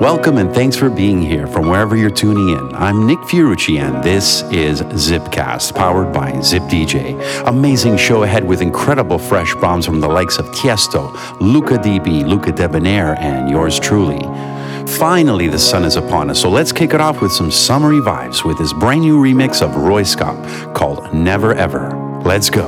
Welcome and thanks for being here from wherever you're tuning in. I'm Nick Fiorucci and this is Zipcast, powered by ZipDJ. Amazing show ahead with incredible fresh bombs from the likes of Tiesto, Luca DB, Luca Debonaire, and yours truly. Finally, the sun is upon us, so let's kick it off with some summery vibes with this brand new remix of Roy Scott called Never Ever. Let's go.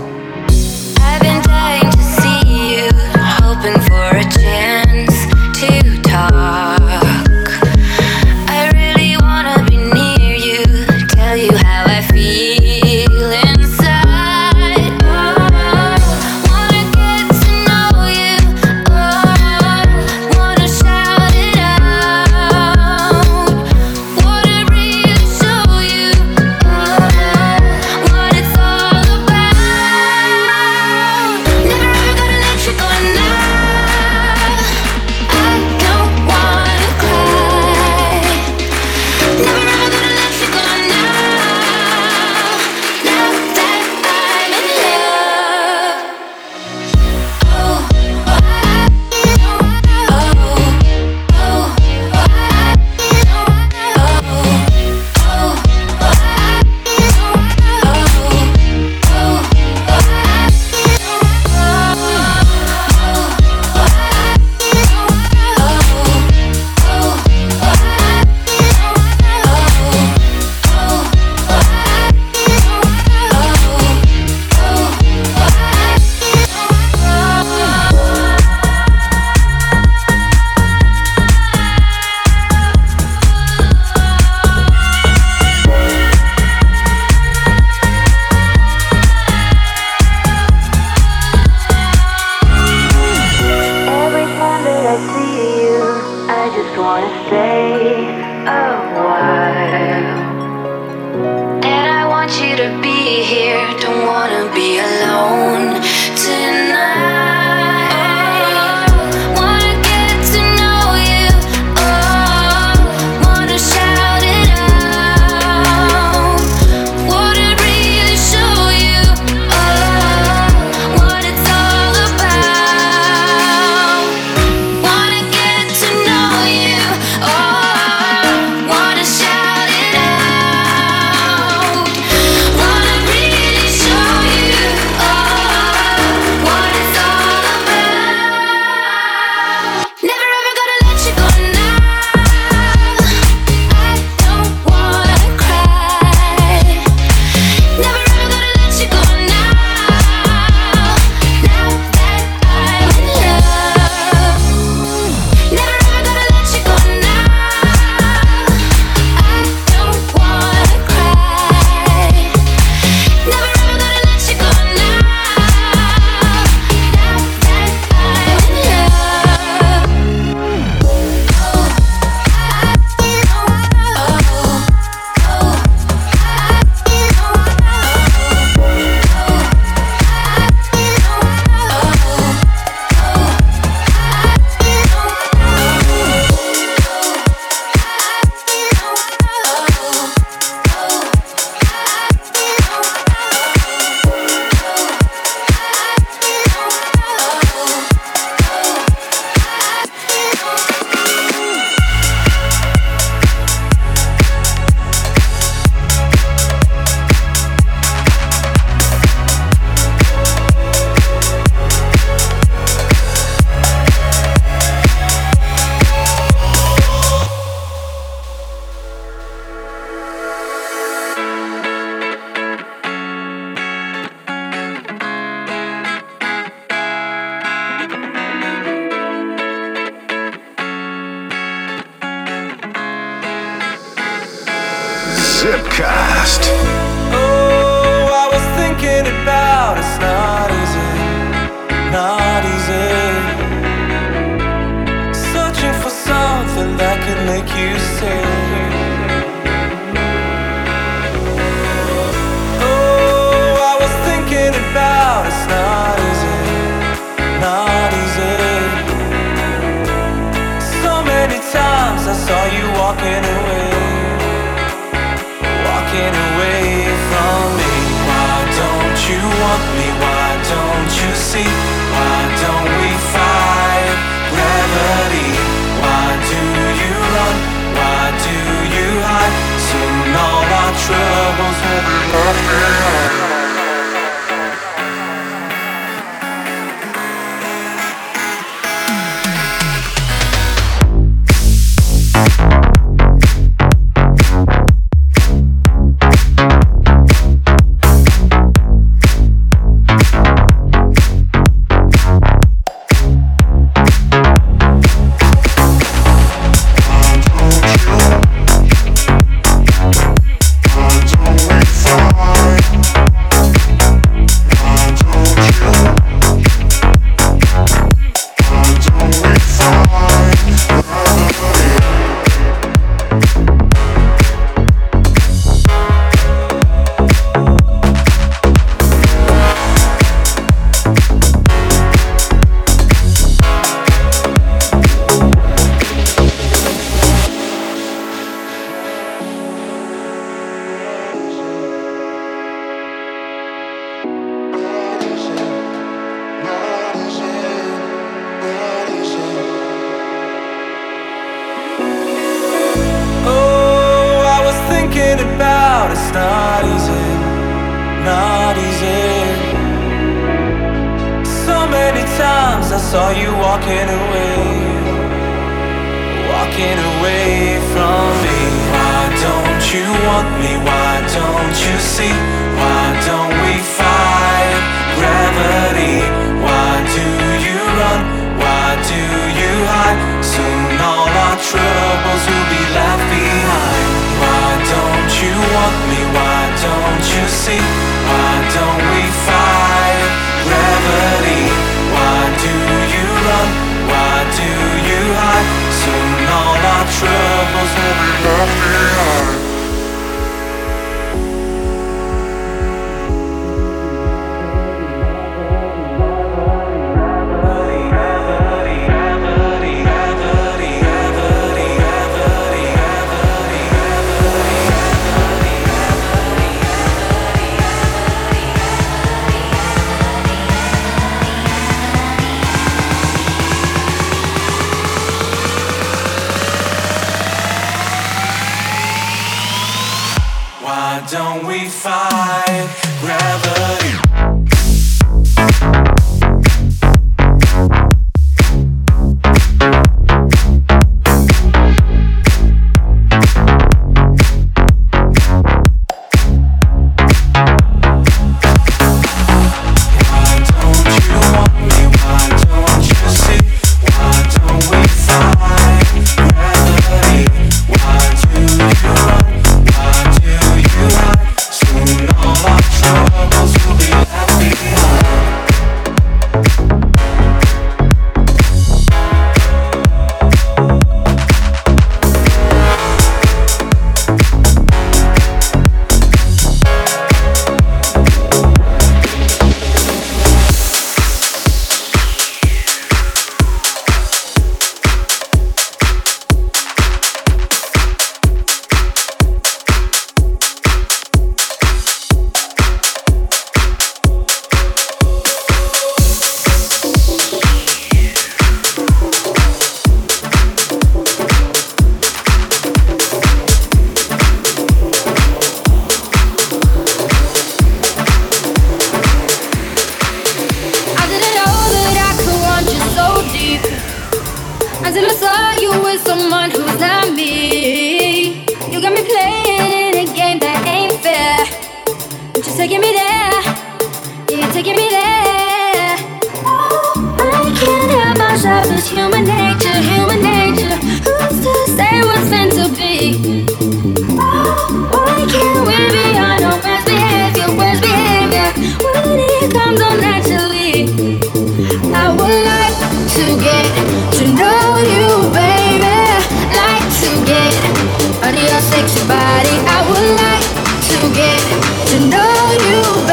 I know you.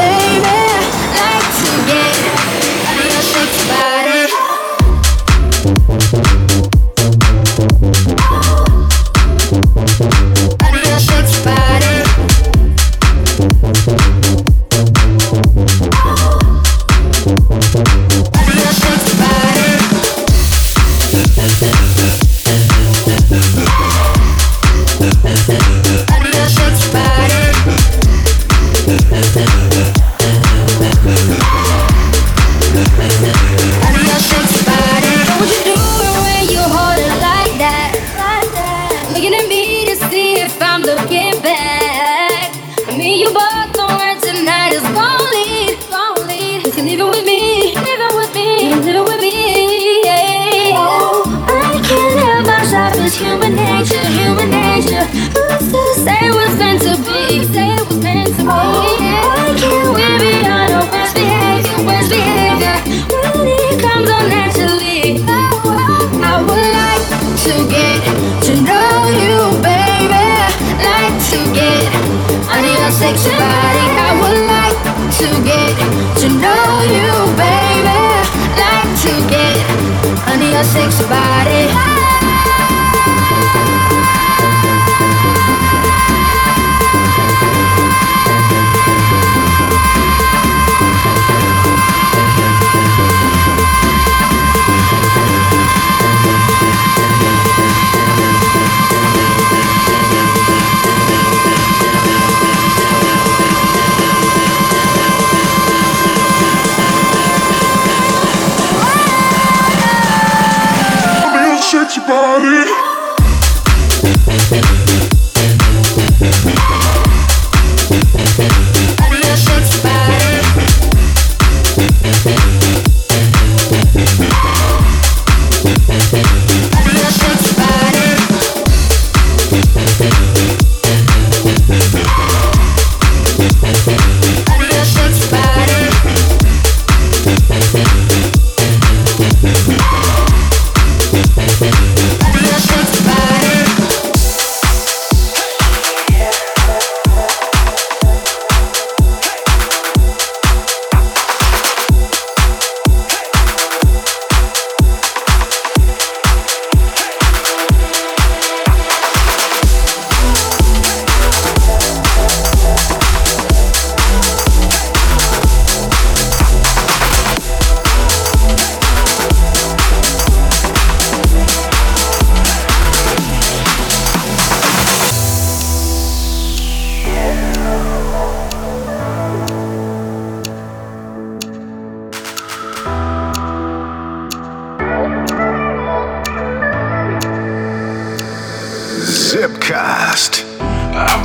to know you, baby. Like to get under your sexy body. I would like to get to know you, baby. Like to get under your sexy body.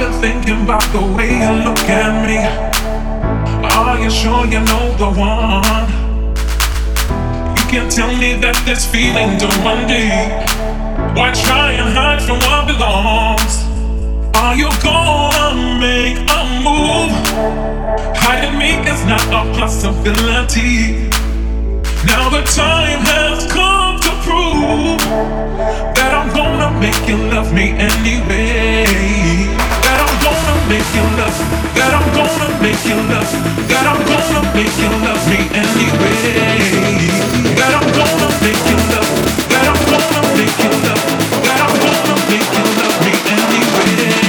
been thinking about the way you look at me. Are you sure you know the one? You can't tell me that this feeling don't run deep. Why try and hide from what belongs? Are you gonna make a move? Hiding me is not a possibility. Now the time has come to prove that I'm gonna make you love me anyway make you love. God, I'm gonna make you love. God, I'm gonna make you love me anyway. God, I'm gonna make you love. God, I'm gonna make you love. God, I'm gonna make you love me anyway.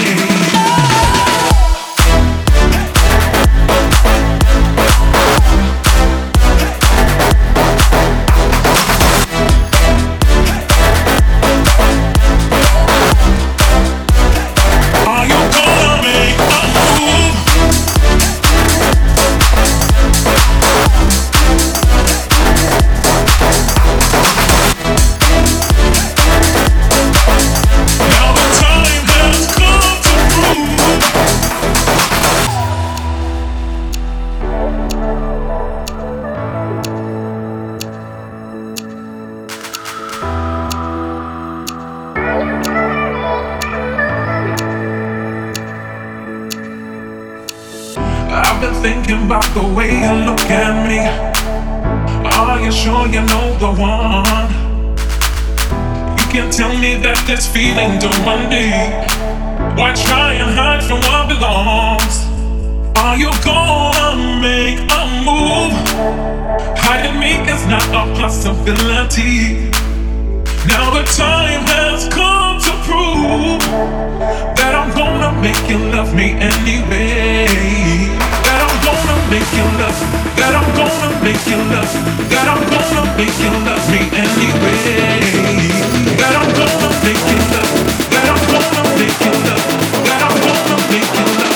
feeling don't run. Why try and hide from what belongs? Are you gonna make a move? Hiding me is not a possibility. Now the time has come to prove that I'm gonna make you love me anyway. Gonna make you love. That I'm gonna make you love. That I'm gonna make you love me anyway. That I'm gonna make you love. That I'm gonna make you love. That I'm gonna make you love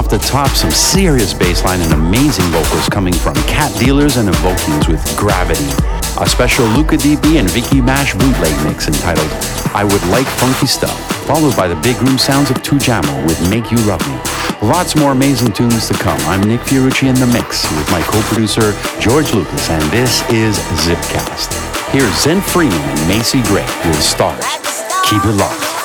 off the top, some serious bassline and amazing vocals coming from Cat Dealers and Evokings with Gravity. A special Luca DB and Vicky Mash bootleg mix entitled I Would Like Funky Stuff, followed by the big room sounds of Tujamo with Make You Love Me. Lots more amazing tunes to come. I'm Nick Fiorucci in the mix with my co-producer George Lucas, and this is Zipcast. Here's Zen Freeman and Macy Gray with Stars. Keep it locked.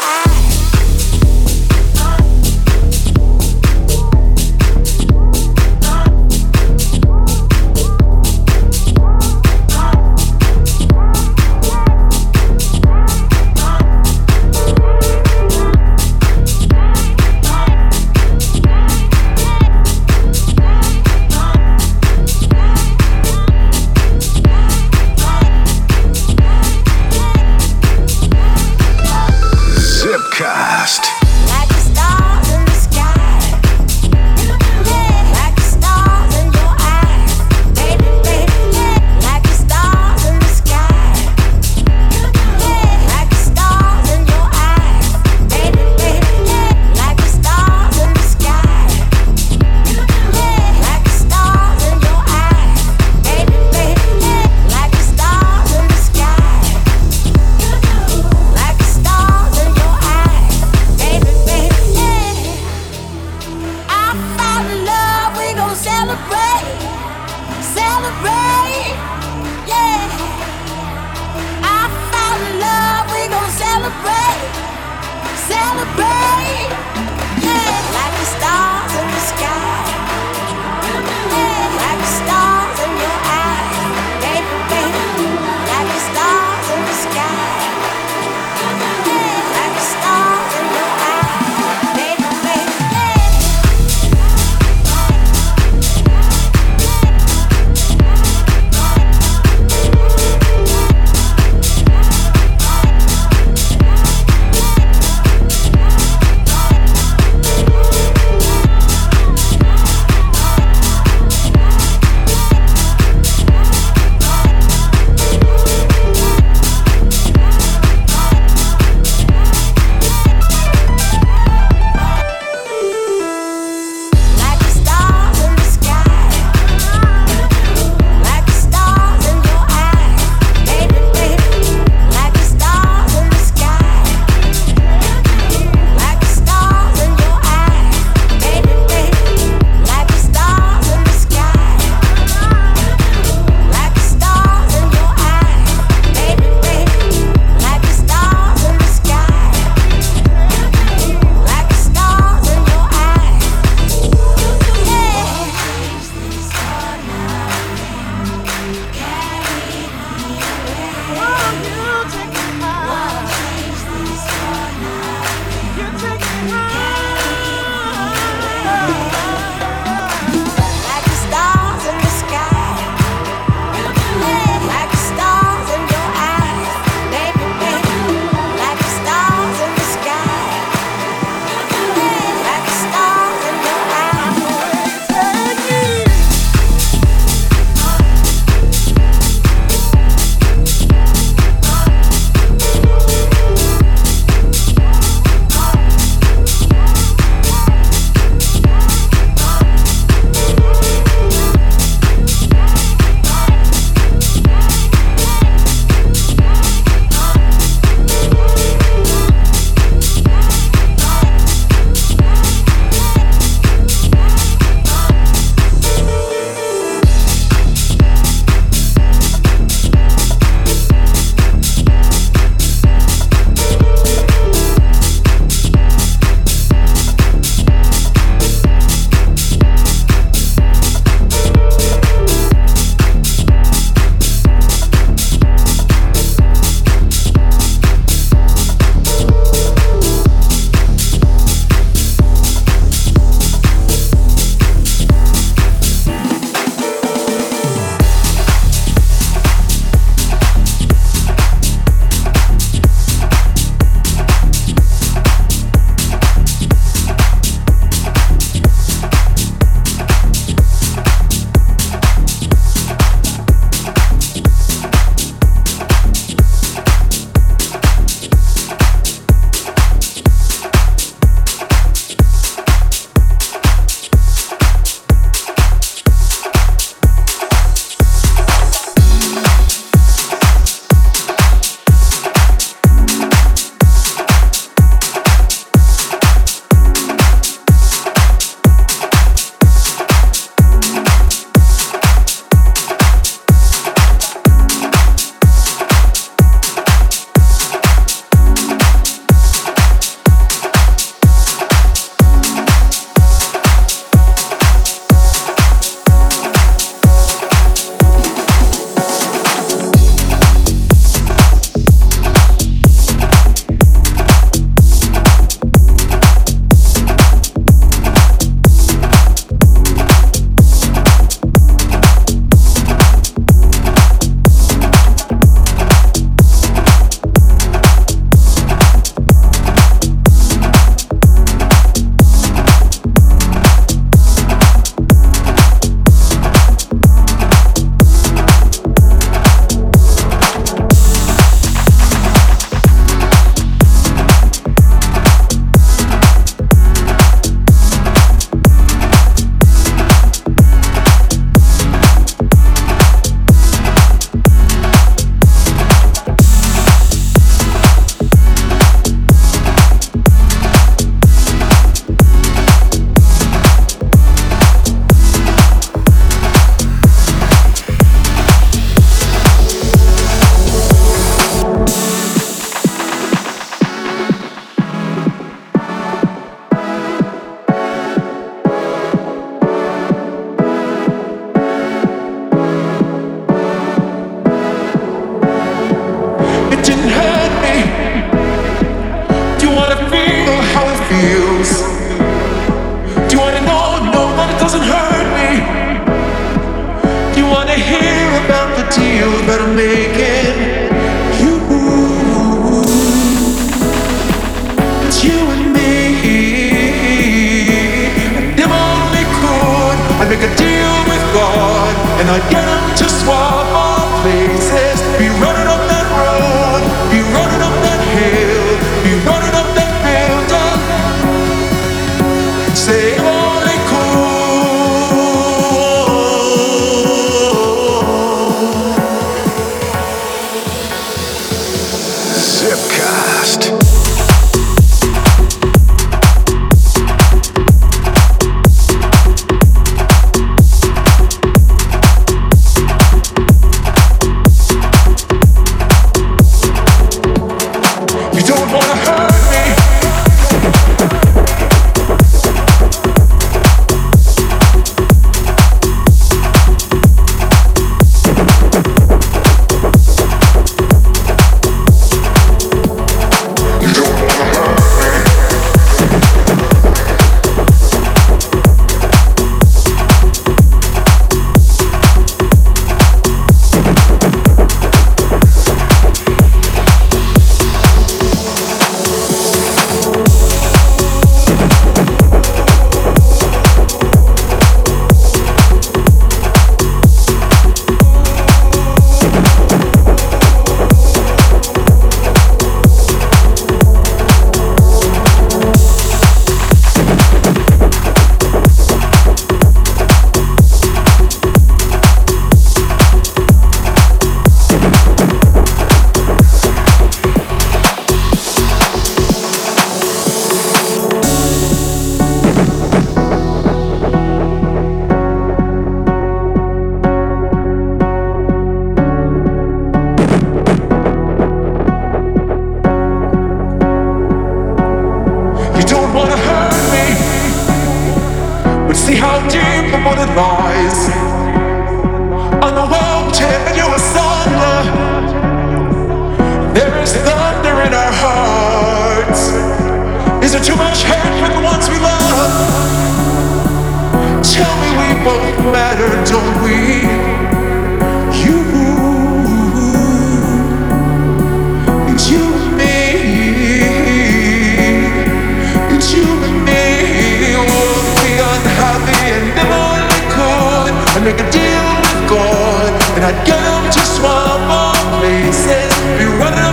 wanna hurt make a deal with God, and I'd go to swap our places, be running.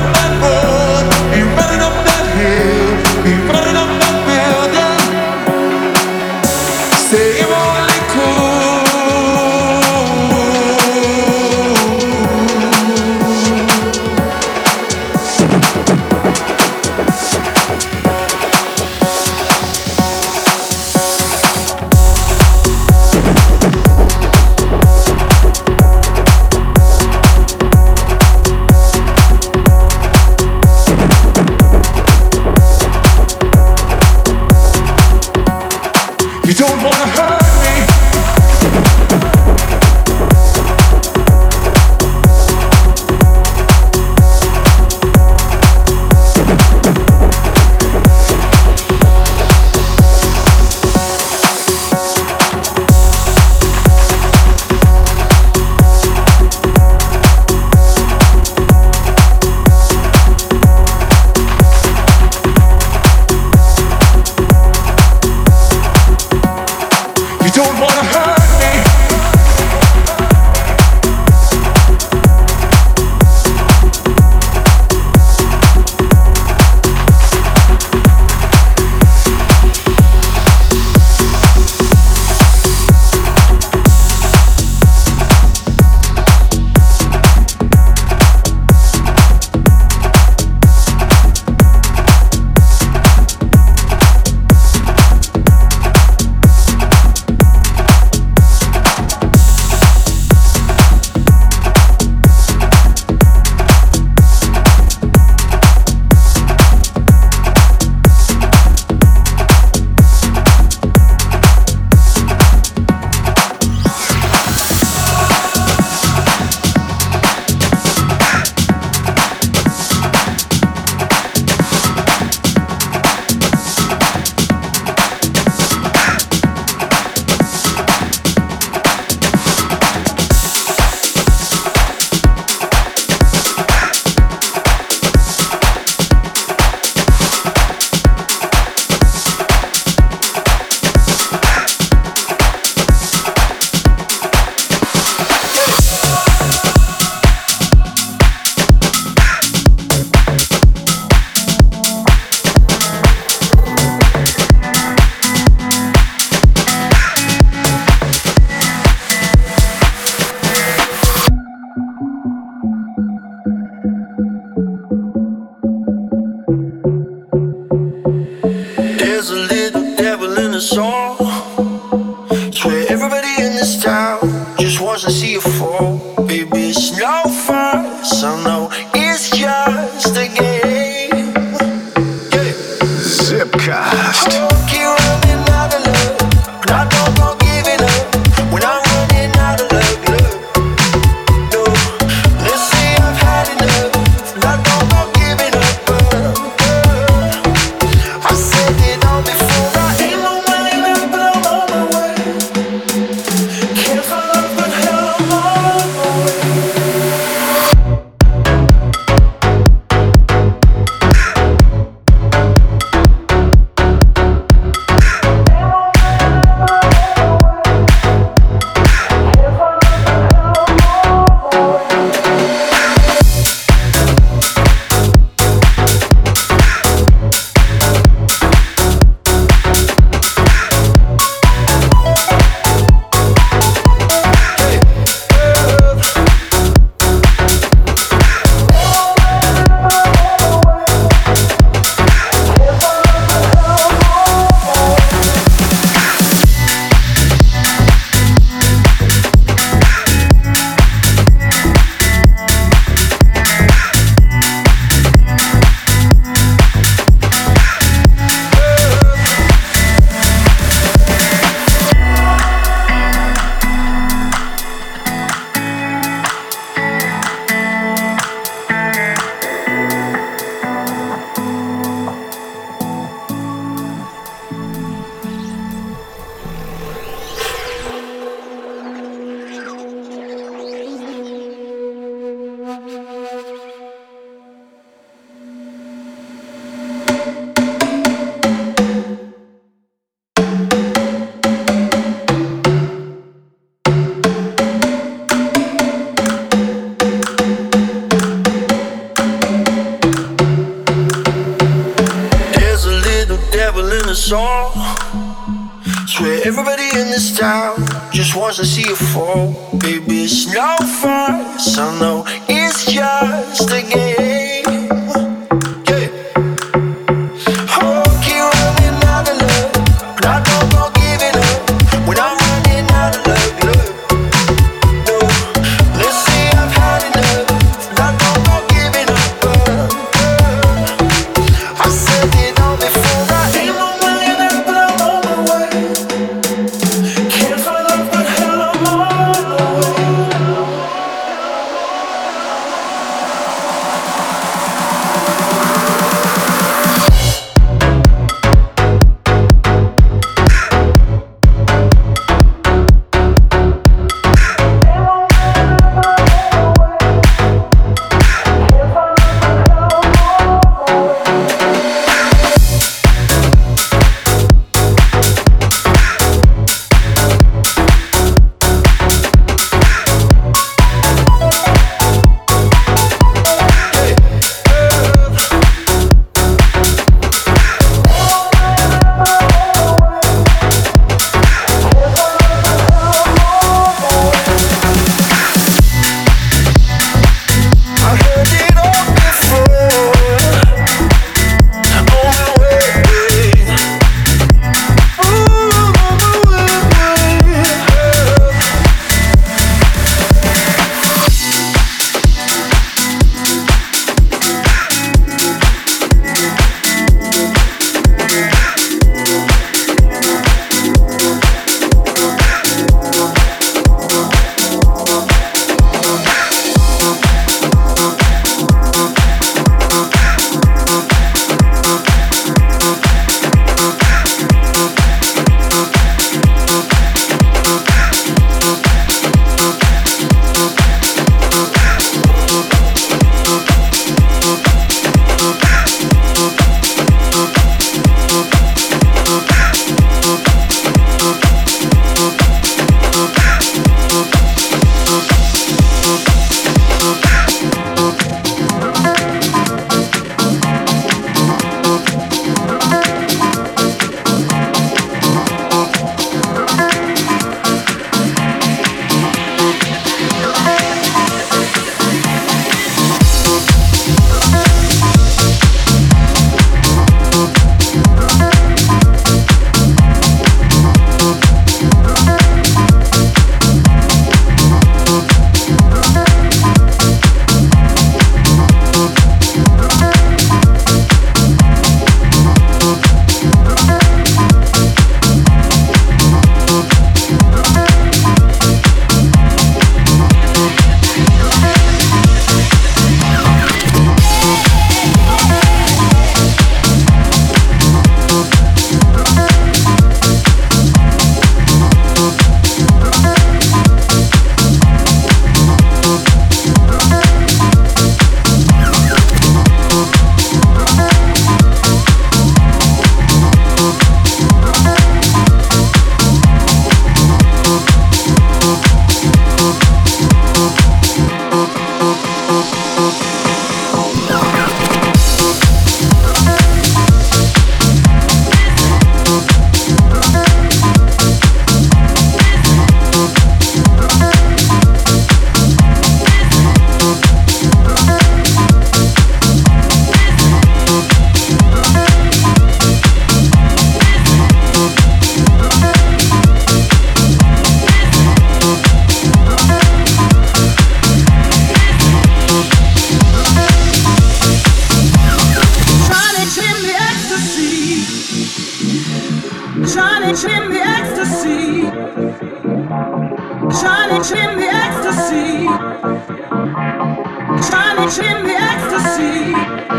Chimney ecstasy. Charlie in ecstasy. Charlie in the ecstasy.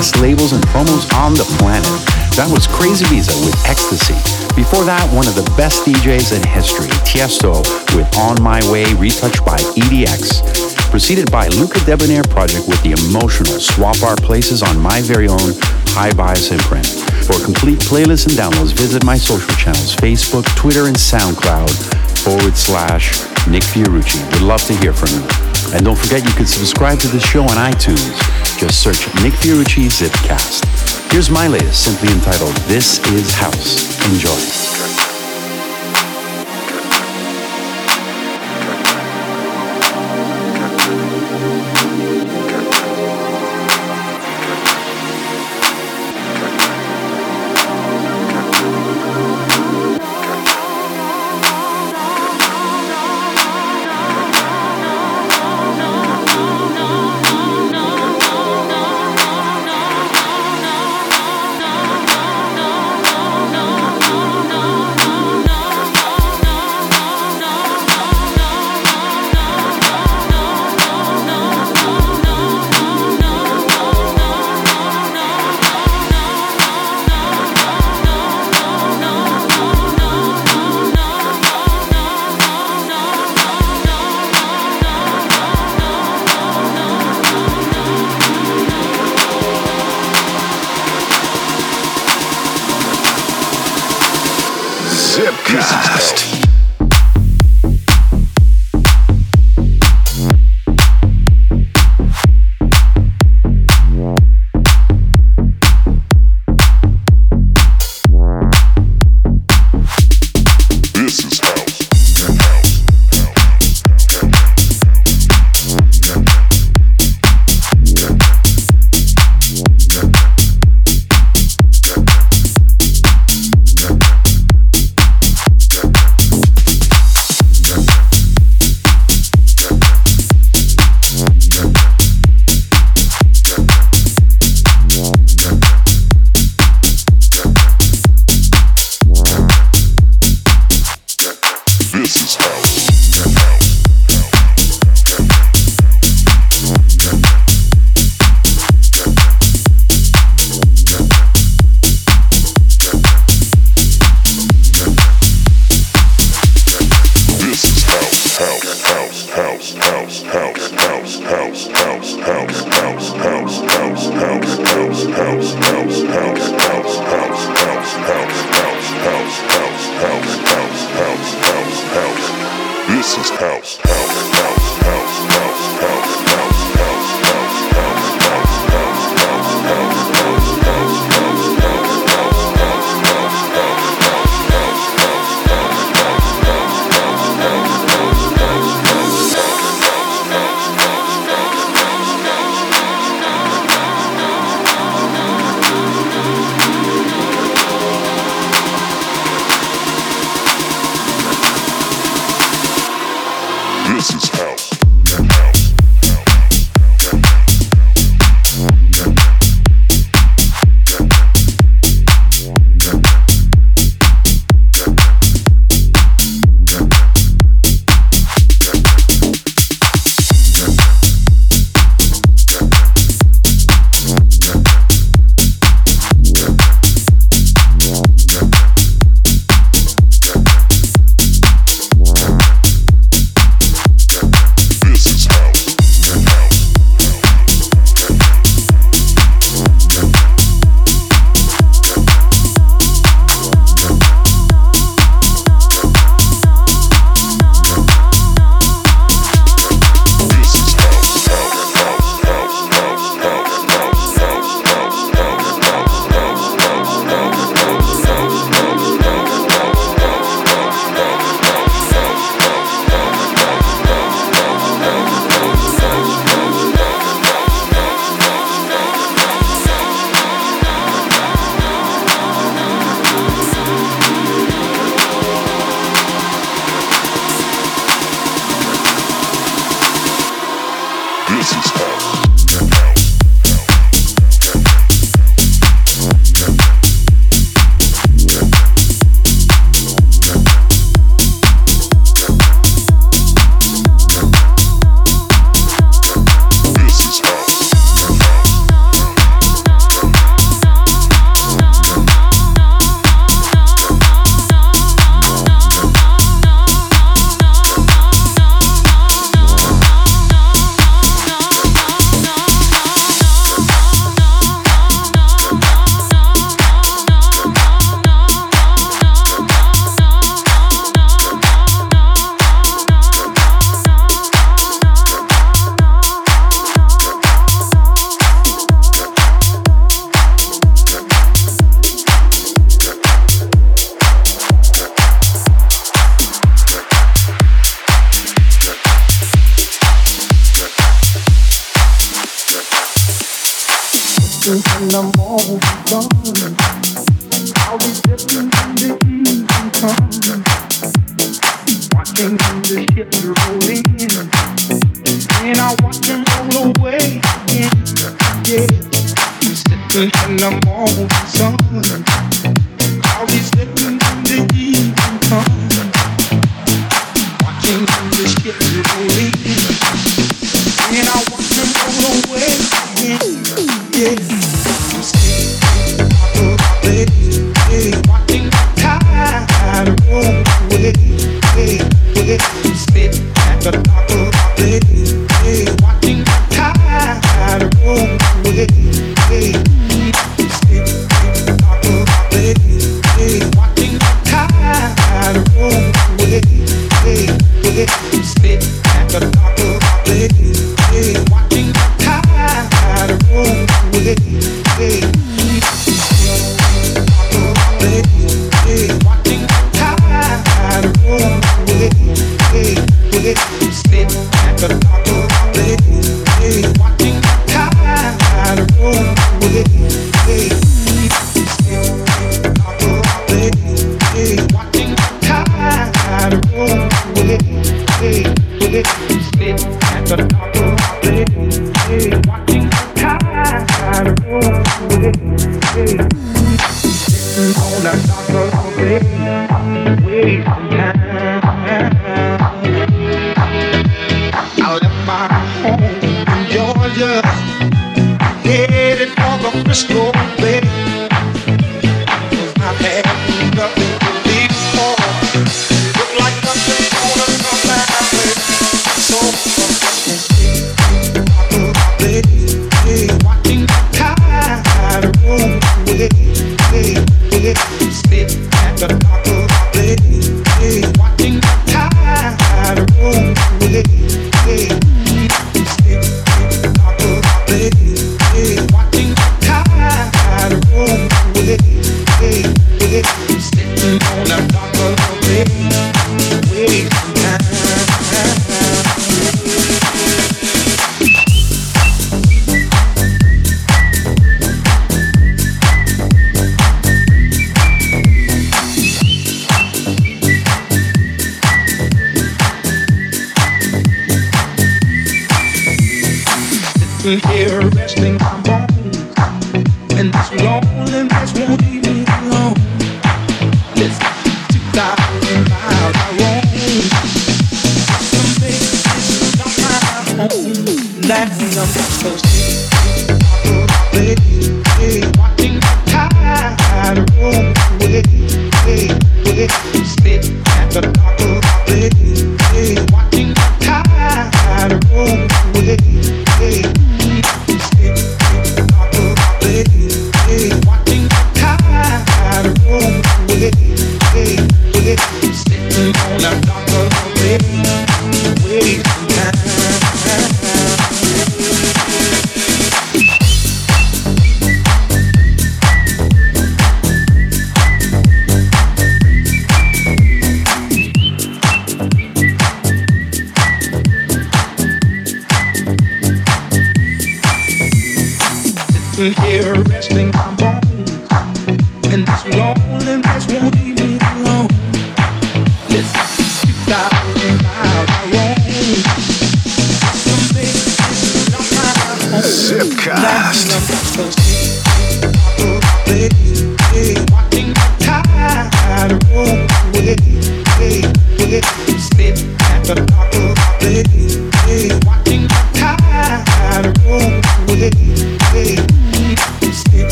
Best labels and promos on the planet. That was Crazibiza with Ecstasy. Before that, one of the best DJs in history, Tiesto with On My Way, retouched by EDX. Preceded by Luca Debonaire Project with the emotional Swap Our Places on my very own Hi-Bias imprint. For complete playlists and downloads, visit my social channels Facebook, Twitter, and SoundCloud forward slash Nick Fiorucci. Would love to hear from you. And don't forget you can subscribe to the show on iTunes. Just search Nick Fiorucci Zipcast. Here's my latest, simply entitled This Is House. Enjoy.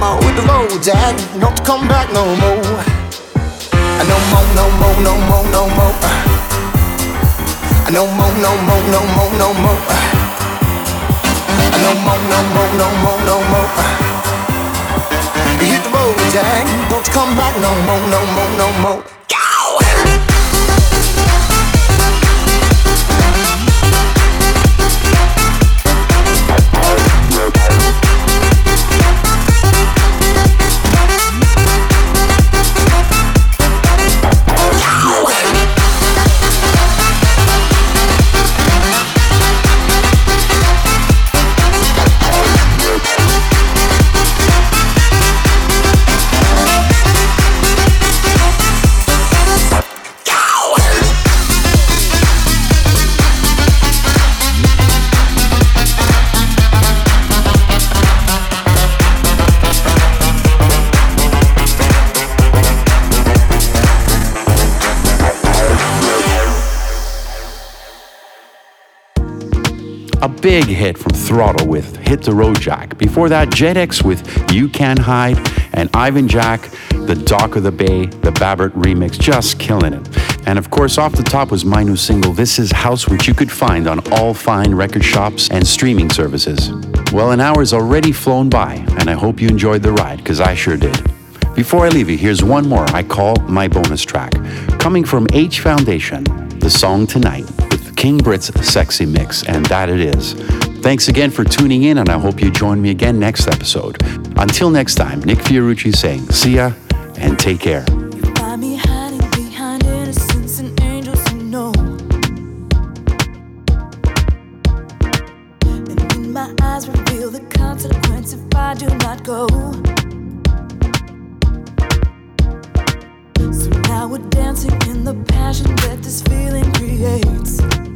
more with the road, Jack. Don't come back no more. No more, no more, no more, no more. No more, no more, no more, no more. No more, no more, no more, no more. Hit the road, Jack. Don't come back no more, no more, no more. Big hit from Throttle with Hit the Road Jack. Before that, Jet with You Can Hide, and Ivan Jack, The Dock of the Bay, the Babbert remix, just killing it. And of course, off the top was my new single, This Is House, which you could find on all fine record shops and streaming services. Well, an hour's already flown by, and I hope you enjoyed the ride, because I sure did. Before I leave you, here's one more I call my bonus track. Coming from H Foundation, the song Tonight King Britt's Sexy Mix, and that it is. Thanks again for tuning in, and I hope you join me again next episode. Until next time, Nick Fiorucci saying, see ya and take care. Go. We're dancing in the passion that this feeling creates.